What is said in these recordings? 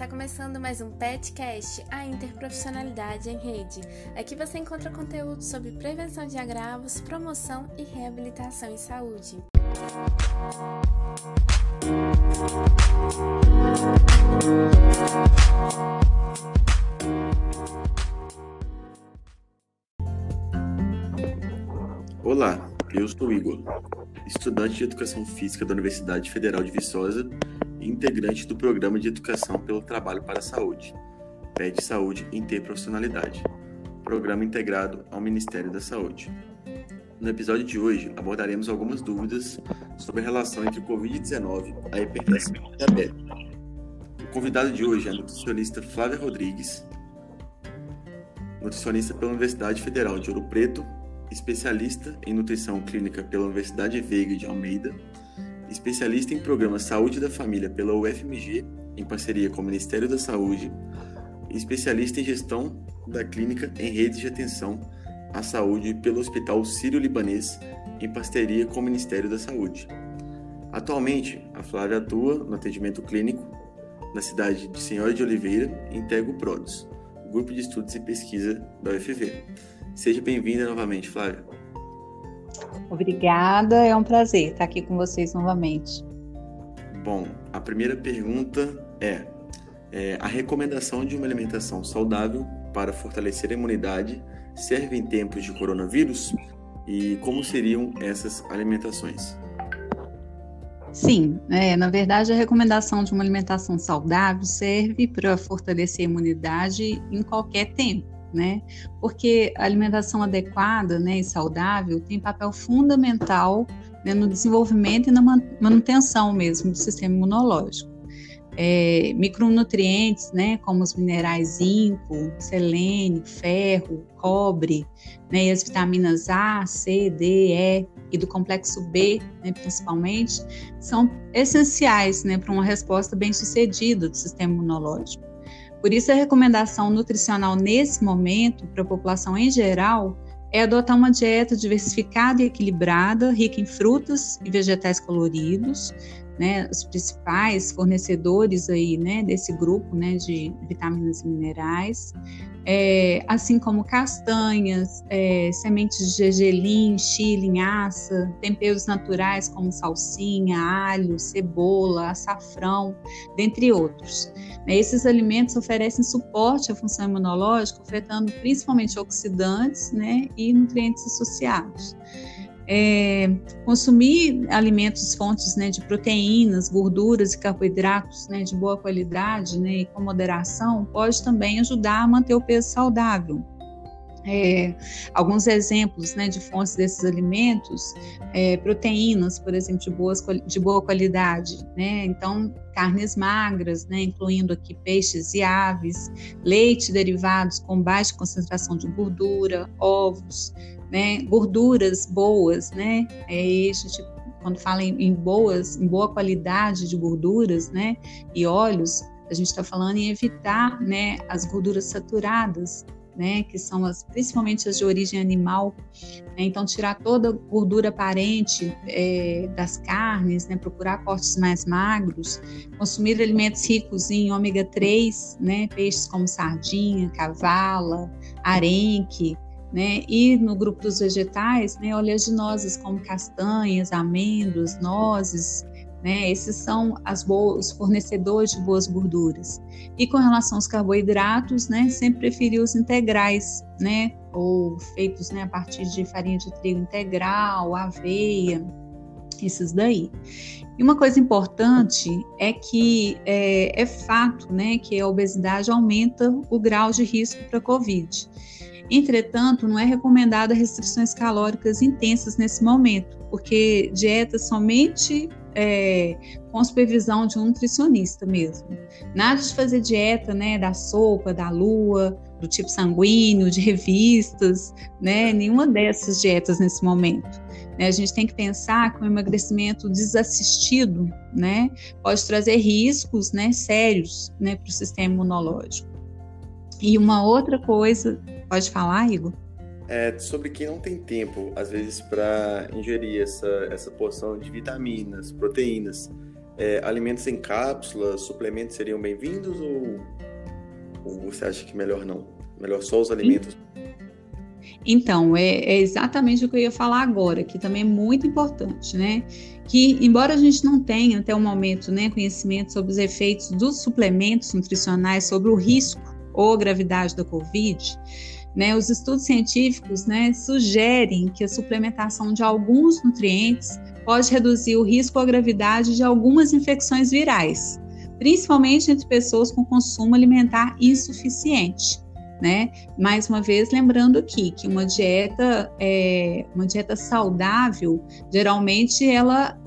Está começando mais um PetCast, a interprofissionalidade em rede. Aqui você encontra conteúdo sobre prevenção de agravos, promoção e reabilitação em saúde. Olá, eu sou Igor, estudante de Educação Física da Universidade Federal de Viçosa integrante do Programa de Educação pelo Trabalho para a Saúde, PET Saúde Interprofissionalidade, programa integrado ao Ministério da Saúde. No episódio de hoje, abordaremos algumas dúvidas sobre a relação entre o Covid-19, a hipertensão e a diabetes. O convidado de hoje é a nutricionista Flávia Rodrigues, nutricionista pela Universidade Federal de Ouro Preto, especialista em nutrição clínica pela Universidade Veiga de Almeida especialista em programas Saúde da Família pela UFMG, em parceria com o Ministério da Saúde, e especialista em gestão da clínica em redes de atenção à saúde pelo Hospital Sírio-Libanês, em parceria com o Ministério da Saúde. Atualmente, a Flávia atua no atendimento clínico na cidade de Senhora de Oliveira, em integra Prodos, Grupo de Estudos e Pesquisa da UFV. Seja bem-vinda novamente, Flávia. Obrigada, é um prazer estar aqui com vocês novamente. Bom, a primeira pergunta é, é a recomendação de uma alimentação saudável para fortalecer a imunidade serve em tempos de coronavírus? E como seriam essas alimentações? Sim, é, na verdade a recomendação de uma alimentação saudável serve para fortalecer a imunidade em qualquer tempo né? Porque a alimentação adequada né, e saudável tem papel fundamental né, no desenvolvimento e na manutenção mesmo do sistema imunológico. É, micronutrientes, né, como os minerais zinco, selênio, ferro, cobre, né, e as vitaminas A, C, D, E e do complexo B, né, principalmente, são essenciais né, para uma resposta bem sucedida do sistema imunológico. Por isso, a recomendação nutricional nesse momento, para a população em geral, é adotar uma dieta diversificada e equilibrada, rica em frutas e vegetais coloridos, né, os principais fornecedores aí, né, desse grupo, né, de vitaminas e minerais, é, assim como castanhas, é, sementes de gergelim, chile, linhaça, temperos naturais como salsinha, alho, cebola, açafrão, dentre outros. Né, esses alimentos oferecem suporte à função imunológica, ofertando principalmente oxidantes né, e nutrientes associados. É, consumir alimentos fontes né, de proteínas, gorduras e carboidratos né, de boa qualidade né, e com moderação pode também ajudar a manter o peso saudável. É, alguns exemplos né, de fontes desses alimentos, é, proteínas, por exemplo, de, boas, de boa qualidade, né? então carnes magras, né, incluindo aqui peixes e aves, leite derivados com baixa concentração de gordura, ovos, né, gorduras boas, né? É, a gente quando fala em, em, boas, em boa qualidade de gorduras, né, e óleos, a gente está falando em evitar, né, as gorduras saturadas, né, que são as, principalmente as de origem animal. Né, então, tirar toda gordura aparente é, das carnes, né, procurar cortes mais magros, consumir alimentos ricos em ômega 3, né, peixes como sardinha, cavala, arenque, né? E no grupo dos vegetais, né, oleaginosas como castanhas, amêndoas, nozes, né? Esses são as boas, os fornecedores de boas gorduras. E com relação aos carboidratos, né, sempre preferi os integrais, né, ou feitos, né, a partir de farinha de trigo integral, aveia, esses daí. E uma coisa importante é que é, é fato, né, que a obesidade aumenta o grau de risco para a COVID. Entretanto, não é recomendada restrições calóricas intensas nesse momento, porque dieta somente é, com supervisão de um nutricionista mesmo. Nada de fazer dieta, né, da sopa, da lua, do tipo sanguíneo, de revistas, né, nenhuma dessas dietas nesse momento. Né, a gente tem que pensar que o emagrecimento desassistido, né, pode trazer riscos, né, sérios, né, para o sistema imunológico. E uma outra coisa, pode falar, Igor? É sobre quem não tem tempo, às vezes, para ingerir essa, essa porção de vitaminas, proteínas. é, alimentos em cápsulas, suplementos seriam bem-vindos ou, ou, você acha que melhor não? Melhor só os alimentos? Então, é, é, exatamente o que eu ia falar agora, que também é muito importante, né? Que, embora a gente não tenha até o momento né, conhecimento sobre os efeitos dos suplementos nutricionais sobre o risco ou gravidade da Covid, né, os estudos científicos né, sugerem que a suplementação de alguns nutrientes pode reduzir o risco ou a gravidade de algumas infecções virais, principalmente entre pessoas com consumo alimentar insuficiente né? Mais uma vez, lembrando aqui que uma dieta, é, uma dieta saudável, geralmente ela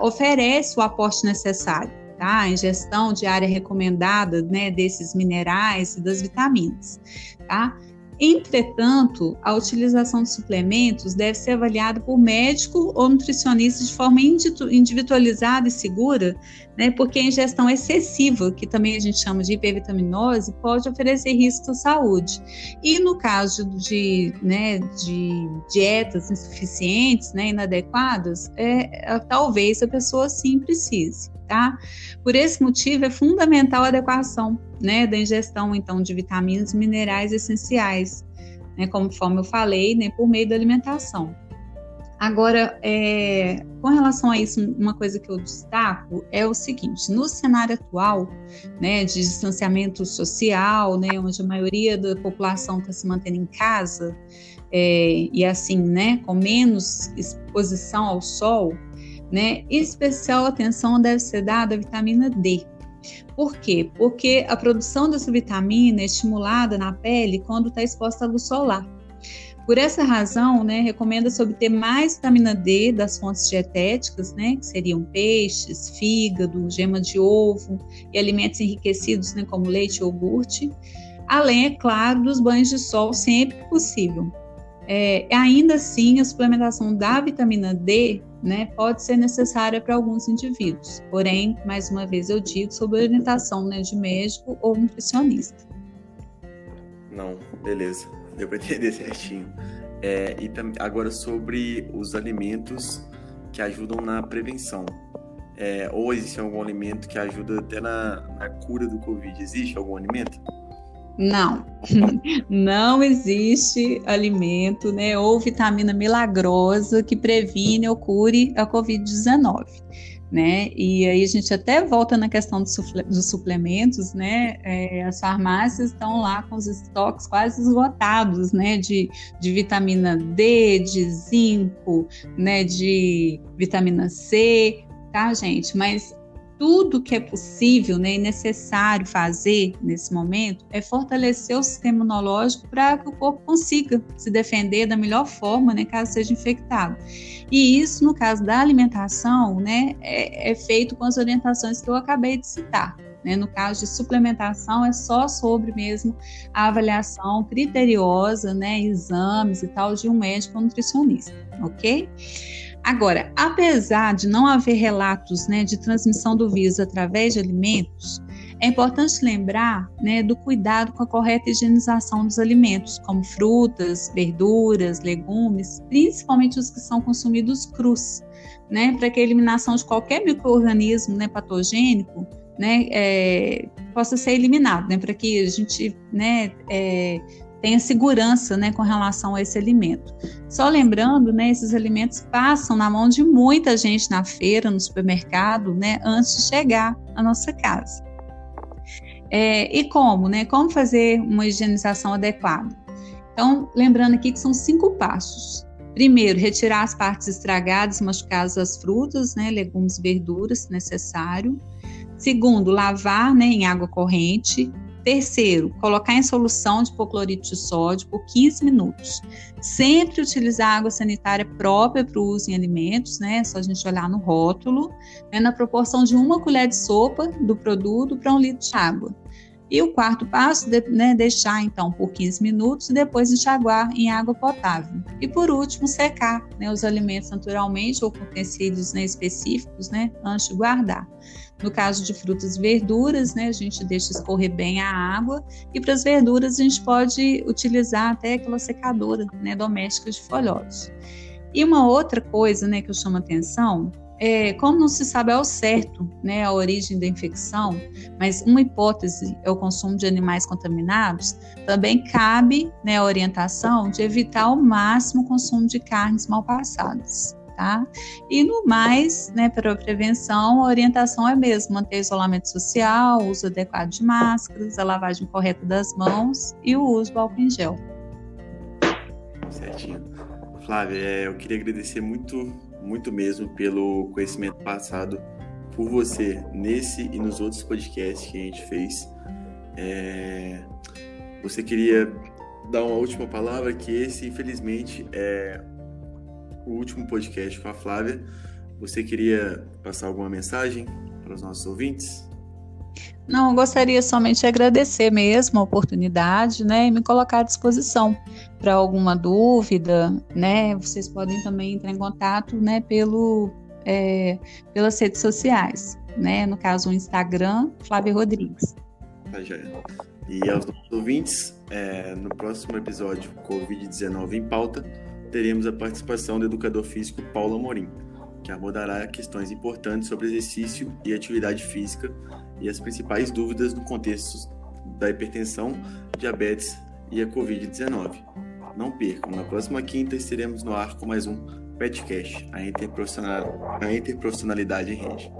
oferece o aporte necessário, tá? A ingestão diária recomendada, né, desses minerais e das vitaminas, tá? Entretanto, a utilização de suplementos deve ser avaliada por médico ou nutricionista de forma individualizada e segura, né, porque a ingestão excessiva, que também a gente chama de hipervitaminose, pode oferecer risco à saúde. E no caso de, né, de dietas insuficientes, né, inadequadas, é, é, talvez a pessoa sim precise. Tá? Por esse motivo, é fundamental a adequação né, da ingestão então de vitaminas e minerais essenciais, né, conforme eu falei, né, por meio da alimentação. Agora, é, com relação a isso, uma coisa que eu destaco é o seguinte: no cenário atual, né, de distanciamento social, né, onde a maioria da população está se mantendo em casa é, e assim, né, com menos exposição ao sol, né, especial atenção deve ser dada à vitamina D, por quê? Porque a produção dessa vitamina é estimulada na pele quando está exposta à luz solar. Por essa razão, né, recomenda-se obter mais vitamina D das fontes dietéticas, né, que seriam peixes, fígado, gema de ovo e alimentos enriquecidos, né, como leite e iogurte, além, é claro, dos banhos de sol sempre que possível. É, ainda assim, a suplementação da vitamina D né, pode ser necessária para alguns indivíduos. Porém, mais uma vez eu digo sobre orientação né, de médico ou nutricionista. Não, beleza, deu para entender certinho. É, e agora sobre os alimentos que ajudam na prevenção. É, ou existe algum alimento que ajuda até na, na cura do Covid? Existe algum alimento? Não, não existe alimento, né, ou vitamina milagrosa que previne ou cure a Covid-19, né? E aí a gente até volta na questão dos suplementos, né? É, as farmácias estão lá com os estoques quase esgotados, né? De, de vitamina D, de zinco, né? De vitamina C, tá, gente? Mas tudo que é possível né, e necessário fazer nesse momento é fortalecer o sistema imunológico para que o corpo consiga se defender da melhor forma, né, caso seja infectado. E isso, no caso da alimentação, né, é, é feito com as orientações que eu acabei de citar. Né? No caso de suplementação, é só sobre mesmo a avaliação criteriosa, né, exames e tal, de um médico ou nutricionista, ok? Agora, apesar de não haver relatos né, de transmissão do vírus através de alimentos, é importante lembrar né, do cuidado com a correta higienização dos alimentos, como frutas, verduras, legumes, principalmente os que são consumidos crus, né, para que a eliminação de qualquer microorganismo né, patogênico né, é, possa ser eliminado, né, para que a gente né, é, tenha segurança né, com relação a esse alimento. Só lembrando, né, esses alimentos passam na mão de muita gente na feira, no supermercado, né, antes de chegar à nossa casa. É, e como, né? Como fazer uma higienização adequada? Então, lembrando aqui que são cinco passos. Primeiro, retirar as partes estragadas, machucadas das frutas, né, legumes, verduras, se necessário. Segundo, lavar né, em água corrente. Terceiro, colocar em solução de hipoclorito de sódio por 15 minutos. Sempre utilizar água sanitária própria para o uso em alimentos, né? É só a gente olhar no rótulo, né? na proporção de uma colher de sopa do produto para um litro de água. E o quarto passo, né, deixar então por 15 minutos e depois enxaguar em água potável. E por último, secar né, os alimentos naturalmente ou com utensílios né, específicos né, antes de guardar. No caso de frutas e verduras, né, a gente deixa escorrer bem a água e para as verduras a gente pode utilizar até aquela secadora né, doméstica de folhosos. E uma outra coisa né, que eu chamo atenção é, como não se sabe ao certo né, a origem da infecção, mas uma hipótese é o consumo de animais contaminados, também cabe né, a orientação de evitar ao máximo o consumo de carnes mal passadas. Tá? E no mais, né, para a prevenção, a orientação é mesmo manter isolamento social, uso adequado de máscaras, a lavagem correta das mãos e o uso do álcool em gel. Certinho. Flávia, é, eu queria agradecer muito muito mesmo pelo conhecimento passado por você nesse e nos outros podcasts que a gente fez. É... Você queria dar uma última palavra, que esse, infelizmente, é o último podcast com a Flávia. Você queria passar alguma mensagem para os nossos ouvintes? Não, gostaria somente de agradecer mesmo a oportunidade, né, e me colocar à disposição para alguma dúvida, né, vocês podem também entrar em contato, né, pelo, é, pelas redes sociais, né, no caso o Instagram, Flávia Rodrigues. Tá, já. E aos nossos ouvintes, é, no próximo episódio Covid-19 em pauta, teremos a participação do educador físico Paulo Amorim, que abordará questões importantes sobre exercício e atividade física e as principais dúvidas no contexto da hipertensão, diabetes e a Covid-19. Não percam, na próxima quinta estaremos no ar com mais um PetCast, a, interprofissional, a interprofissionalidade em rede.